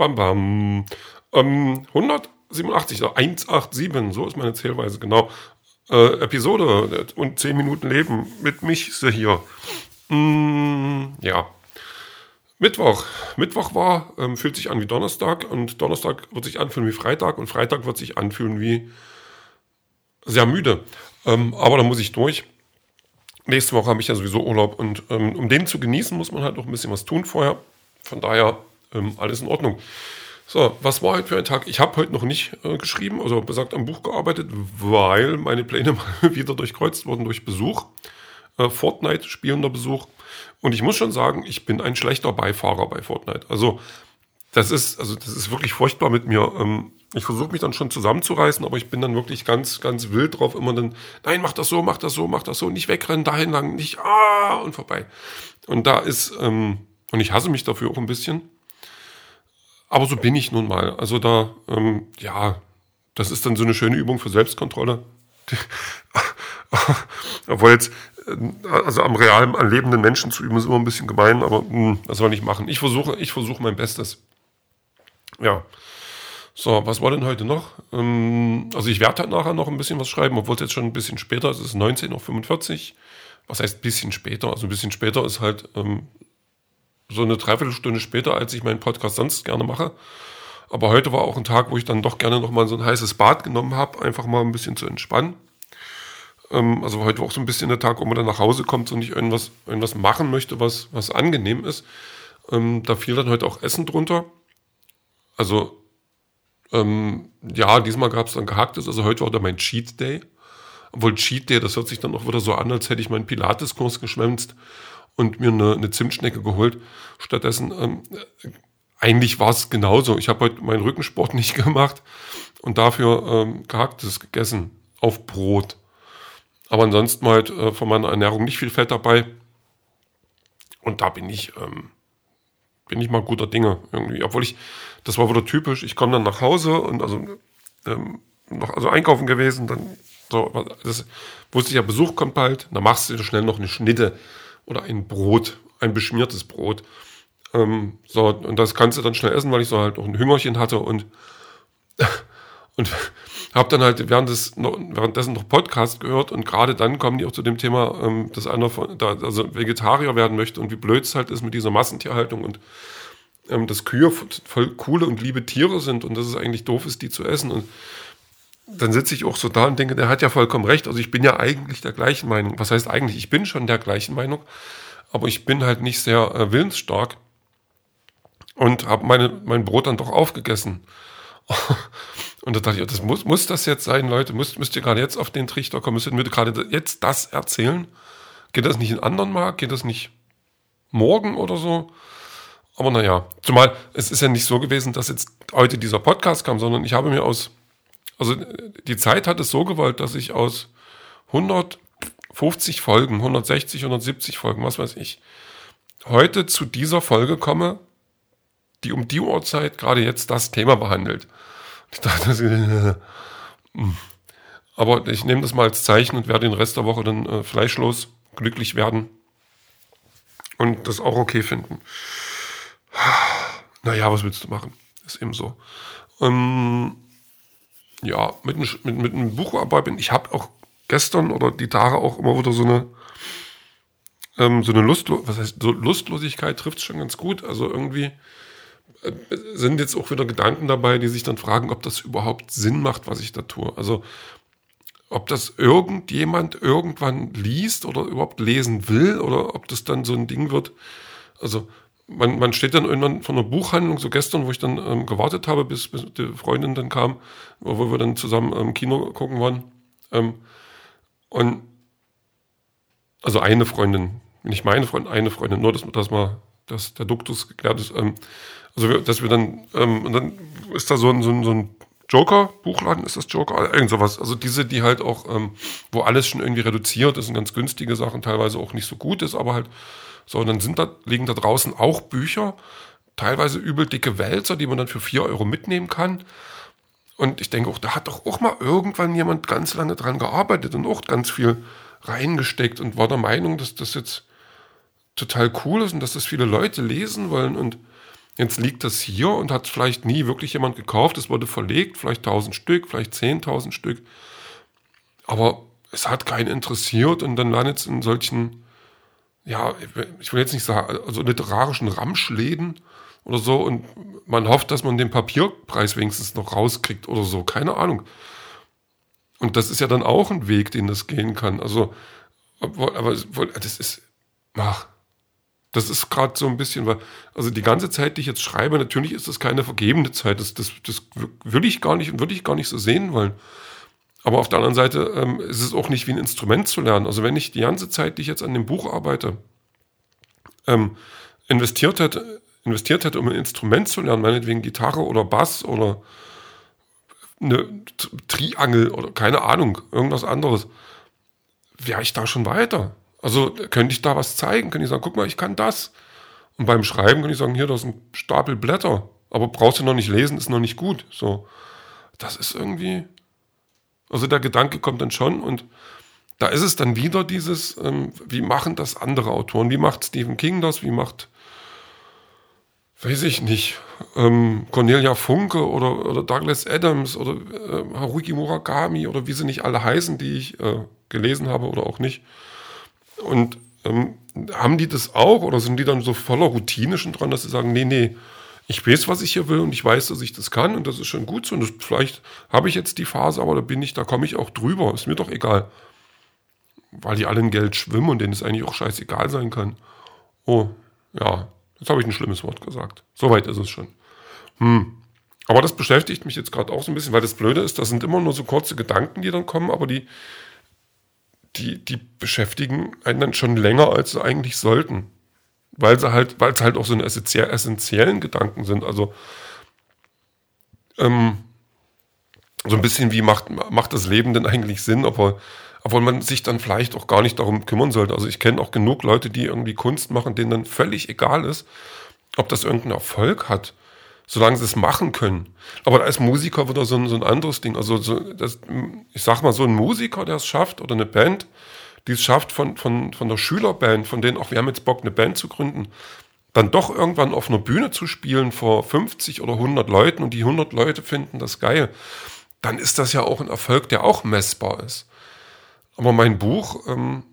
Bam, bam. Ähm, 187, 187, so ist meine Zählweise, genau. Äh, Episode und 10 Minuten Leben mit mich er hier. Mm, ja. Mittwoch. Mittwoch war, ähm, fühlt sich an wie Donnerstag und Donnerstag wird sich anfühlen wie Freitag und Freitag wird sich anfühlen wie sehr müde. Ähm, aber da muss ich durch. Nächste Woche habe ich ja sowieso Urlaub und ähm, um den zu genießen, muss man halt noch ein bisschen was tun vorher. Von daher ähm, alles in Ordnung. So, was war heute für ein Tag? Ich habe heute noch nicht äh, geschrieben, also besagt am Buch gearbeitet, weil meine Pläne mal wieder durchkreuzt wurden durch Besuch. Äh, Fortnite spielender Besuch. Und ich muss schon sagen, ich bin ein schlechter Beifahrer bei Fortnite. Also das ist, also das ist wirklich furchtbar mit mir. Ähm, ich versuche mich dann schon zusammenzureißen, aber ich bin dann wirklich ganz, ganz wild drauf. Immer dann, nein, mach das so, mach das so, mach das so, nicht wegrennen, dahin lang, nicht, ah, und vorbei. Und da ist, ähm, und ich hasse mich dafür auch ein bisschen. Aber so bin ich nun mal. Also da, ähm, ja, das ist dann so eine schöne Übung für Selbstkontrolle. Obwohl jetzt, äh, also am realen, an lebenden Menschen zu üben, ist immer ein bisschen gemein, aber mh, hm, das soll ich machen. Ich versuche, ich versuche mein Bestes. Ja. So, was war denn heute noch? Ähm, also ich werde halt nachher noch ein bisschen was schreiben, obwohl es jetzt schon ein bisschen später ist. Es ist 19.45 Uhr. Was heißt bisschen später? Also ein bisschen später ist halt ähm, so eine Dreiviertelstunde später, als ich meinen Podcast sonst gerne mache. Aber heute war auch ein Tag, wo ich dann doch gerne noch mal so ein heißes Bad genommen habe, einfach mal ein bisschen zu entspannen. Ähm, also heute war auch so ein bisschen der Tag, wo man dann nach Hause kommt und ich irgendwas, irgendwas machen möchte, was, was angenehm ist. Ähm, da fiel dann heute auch Essen drunter. Also, ähm, ja, diesmal gab es dann gehacktes. Also heute war da mein Cheat Day. Obwohl Cheat Day, das hört sich dann auch wieder so an, als hätte ich meinen Pilates-Kurs geschwänzt und mir eine, eine Zimtschnecke geholt. Stattdessen, ähm, eigentlich war es genauso. Ich habe heute meinen Rückensport nicht gemacht und dafür ähm, gehacktes gegessen auf Brot. Aber ansonsten halt äh, von meiner Ernährung nicht viel Fett dabei. Und da bin ich, ähm, bin ich mal guter Dinge irgendwie. Obwohl ich, das war wieder typisch, ich komme dann nach Hause und also ähm, noch also einkaufen gewesen, dann so, das ich ja, Besuch kommt bald, dann machst du schnell noch eine Schnitte oder ein Brot, ein beschmiertes Brot. Ähm, so, und das kannst du dann schnell essen, weil ich so halt noch ein Hüngerchen hatte und, und habe dann halt während des, währenddessen noch Podcast gehört und gerade dann kommen die auch zu dem Thema, ähm, dass einer von, da, also Vegetarier werden möchte und wie blöd es halt ist mit dieser Massentierhaltung und ähm, dass Kühe voll coole und liebe Tiere sind und dass es eigentlich doof ist, die zu essen und dann sitze ich auch so da und denke, der hat ja vollkommen recht. Also ich bin ja eigentlich der gleichen Meinung. Was heißt eigentlich? Ich bin schon der gleichen Meinung, aber ich bin halt nicht sehr äh, willensstark und habe meine mein Brot dann doch aufgegessen. und da dachte ich, das muss, muss das jetzt sein, Leute? Müsst, müsst ihr gerade jetzt auf den Trichter kommen? Müsst ihr mir gerade jetzt das erzählen? Geht das nicht in anderen Markt? Geht das nicht morgen oder so? Aber naja, zumal es ist ja nicht so gewesen, dass jetzt heute dieser Podcast kam, sondern ich habe mir aus also die Zeit hat es so gewollt, dass ich aus 150 Folgen, 160, 170 Folgen, was weiß ich, heute zu dieser Folge komme, die um die Uhrzeit gerade jetzt das Thema behandelt. Ich dachte, äh, aber ich nehme das mal als Zeichen und werde den Rest der Woche dann äh, fleischlos glücklich werden und das auch okay finden. Naja, was willst du machen? Ist eben so. Ähm, ja, mit, mit, mit einem Buch bin. Ich habe auch gestern oder die Tage auch immer wieder so eine ähm, so eine Lustlo was heißt so Lustlosigkeit trifft es schon ganz gut. Also irgendwie äh, sind jetzt auch wieder Gedanken dabei, die sich dann fragen, ob das überhaupt Sinn macht, was ich da tue. Also ob das irgendjemand irgendwann liest oder überhaupt lesen will oder ob das dann so ein Ding wird. Also man, man steht dann irgendwann von einer Buchhandlung, so gestern, wo ich dann ähm, gewartet habe, bis, bis die Freundin dann kam, wo wir dann zusammen im Kino gucken waren. Ähm, und also eine Freundin, nicht meine Freundin, eine Freundin, nur dass, dass mal dass der Duktus geklärt ist. Ähm, also wir, dass wir dann, ähm, und dann ist da so ein, so ein, so ein Joker-Buchladen, ist das Joker? Irgend sowas. Also diese, die halt auch, ähm, wo alles schon irgendwie reduziert ist und ganz günstige Sachen teilweise auch nicht so gut ist, aber halt so, und dann sind da, liegen da draußen auch Bücher, teilweise übel dicke Wälzer, die man dann für vier Euro mitnehmen kann. Und ich denke auch, da hat doch auch mal irgendwann jemand ganz lange dran gearbeitet und auch ganz viel reingesteckt und war der Meinung, dass das jetzt total cool ist und dass das viele Leute lesen wollen. Und Jetzt liegt das hier und hat vielleicht nie wirklich jemand gekauft. Es wurde verlegt, vielleicht 1000 Stück, vielleicht 10.000 Stück. Aber es hat keinen interessiert und dann landet es in solchen, ja, ich will jetzt nicht sagen, also literarischen Ramschläden oder so und man hofft, dass man den Papierpreis wenigstens noch rauskriegt oder so, keine Ahnung. Und das ist ja dann auch ein Weg, den das gehen kann. Also, aber das ist, ach, das ist gerade so ein bisschen, weil, also die ganze Zeit, die ich jetzt schreibe, natürlich ist das keine vergebene Zeit. Das, das, das will ich gar nicht und würde ich gar nicht so sehen wollen. Aber auf der anderen Seite ähm, ist es auch nicht wie ein Instrument zu lernen. Also wenn ich die ganze Zeit, die ich jetzt an dem Buch arbeite, ähm, investiert hätte, investiert hätte, um ein Instrument zu lernen, meinetwegen Gitarre oder Bass oder eine Triangel oder keine Ahnung, irgendwas anderes, wäre ich da schon weiter. Also könnte ich da was zeigen, könnte ich sagen, guck mal, ich kann das. Und beim Schreiben kann ich sagen, hier, da ist ein Stapel Blätter. Aber brauchst du noch nicht lesen, ist noch nicht gut. So, das ist irgendwie, also der Gedanke kommt dann schon und da ist es dann wieder dieses, ähm, wie machen das andere Autoren? Wie macht Stephen King das? Wie macht, weiß ich nicht, ähm, Cornelia Funke oder, oder Douglas Adams oder äh, Haruki Murakami oder wie sie nicht alle heißen, die ich äh, gelesen habe oder auch nicht. Und ähm, haben die das auch oder sind die dann so voller Routine schon dran, dass sie sagen, nee, nee, ich weiß, was ich hier will und ich weiß, dass ich das kann und das ist schon gut so. Und das, vielleicht habe ich jetzt die Phase, aber da bin ich, da komme ich auch drüber. Ist mir doch egal. Weil die alle in Geld schwimmen und denen es eigentlich auch scheißegal sein kann. Oh, ja, jetzt habe ich ein schlimmes Wort gesagt. Soweit ist es schon. Hm. Aber das beschäftigt mich jetzt gerade auch so ein bisschen, weil das Blöde ist, das sind immer nur so kurze Gedanken, die dann kommen, aber die, die, die beschäftigen einen dann schon länger, als sie eigentlich sollten. Weil sie halt, weil es halt auch so eine essentiellen Gedanken sind. Also ähm, so ein bisschen wie macht, macht das Leben denn eigentlich Sinn, aber obwohl man sich dann vielleicht auch gar nicht darum kümmern sollte. Also ich kenne auch genug Leute, die irgendwie Kunst machen, denen dann völlig egal ist, ob das irgendeinen Erfolg hat solange sie es machen können. Aber als Musiker wieder so ein, so ein anderes Ding. Also so, das, ich sag mal, so ein Musiker, der es schafft, oder eine Band, die es schafft von, von, von der Schülerband, von denen auch, wir haben jetzt Bock, eine Band zu gründen, dann doch irgendwann auf einer Bühne zu spielen vor 50 oder 100 Leuten und die 100 Leute finden das geil, dann ist das ja auch ein Erfolg, der auch messbar ist. Aber mein Buch, ähm,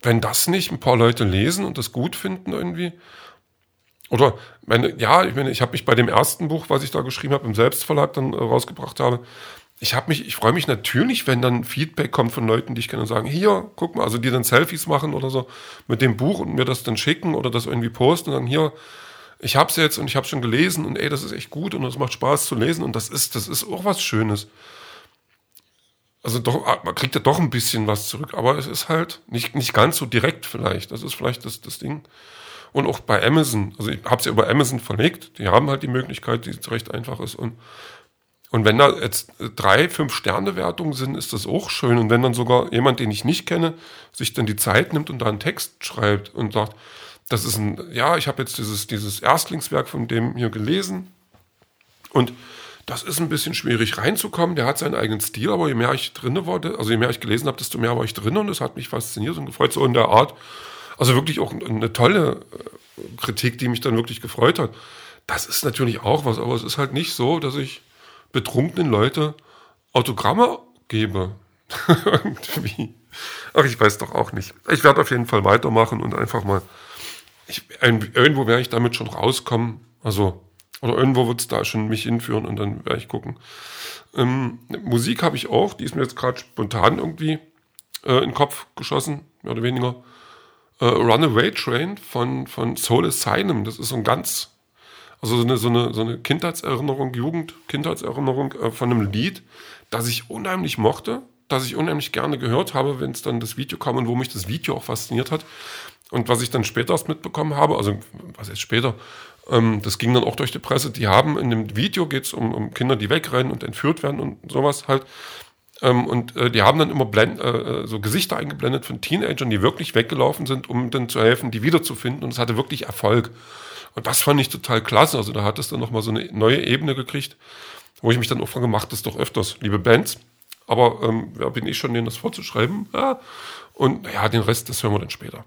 wenn das nicht ein paar Leute lesen und das gut finden irgendwie, oder meine, ja, ich meine, ich habe mich bei dem ersten Buch, was ich da geschrieben habe, im Selbstverlag dann äh, rausgebracht habe, ich habe mich, ich freue mich natürlich, wenn dann Feedback kommt von Leuten, die ich kenne und sagen, hier, guck mal, also die dann Selfies machen oder so mit dem Buch und mir das dann schicken oder das irgendwie posten und sagen, hier, ich hab's jetzt und ich habe schon gelesen und ey, das ist echt gut und es macht Spaß zu lesen und das ist, das ist auch was Schönes. Also doch, ah, man kriegt ja doch ein bisschen was zurück, aber es ist halt nicht, nicht ganz so direkt vielleicht. Das ist vielleicht das, das Ding. Und auch bei Amazon, also ich habe es ja über Amazon verlegt, die haben halt die Möglichkeit, die recht einfach ist. Und, und wenn da jetzt drei, fünf Sterne-Wertungen sind, ist das auch schön. Und wenn dann sogar jemand, den ich nicht kenne, sich dann die Zeit nimmt und da einen Text schreibt und sagt, das ist ein, ja, ich habe jetzt dieses, dieses Erstlingswerk von dem hier gelesen und das ist ein bisschen schwierig reinzukommen. Der hat seinen eigenen Stil, aber je mehr ich drin war, also je mehr ich gelesen habe, desto mehr war ich drin und es hat mich fasziniert und gefreut, so in der Art. Also wirklich auch eine tolle äh, Kritik, die mich dann wirklich gefreut hat. Das ist natürlich auch was, aber es ist halt nicht so, dass ich betrunkenen Leute Autogramme gebe. Irgendwie. Ach, ich weiß doch auch nicht. Ich werde auf jeden Fall weitermachen und einfach mal. Ich, irgendwo werde ich damit schon rauskommen. Also, oder irgendwo wird es da schon mich hinführen und dann werde ich gucken. Ähm, Musik habe ich auch, die ist mir jetzt gerade spontan irgendwie äh, in den Kopf geschossen, mehr oder weniger äh, Runaway Train von, von Soul Asylum. Das ist so ein ganz, also so eine, so eine, so eine Kindheitserinnerung, Jugend, Kindheitserinnerung äh, von einem Lied, das ich unheimlich mochte, das ich unheimlich gerne gehört habe, wenn es dann das Video kam und wo mich das Video auch fasziniert hat. Und was ich dann später erst mitbekommen habe, also was jetzt später, ähm, das ging dann auch durch die Presse, die haben in dem Video geht es um, um Kinder, die wegrennen und entführt werden und sowas halt. Ähm, und äh, die haben dann immer blend, äh, so Gesichter eingeblendet von Teenagern, die wirklich weggelaufen sind, um dann zu helfen, die wiederzufinden. Und es hatte wirklich Erfolg. Und das fand ich total klasse. Also da hat es dann nochmal so eine neue Ebene gekriegt, wo ich mich dann auch frage, macht das doch öfters, liebe Bands. Aber ähm, wer bin ich schon, denen das vorzuschreiben? Ja. Und ja, den Rest, das hören wir dann später.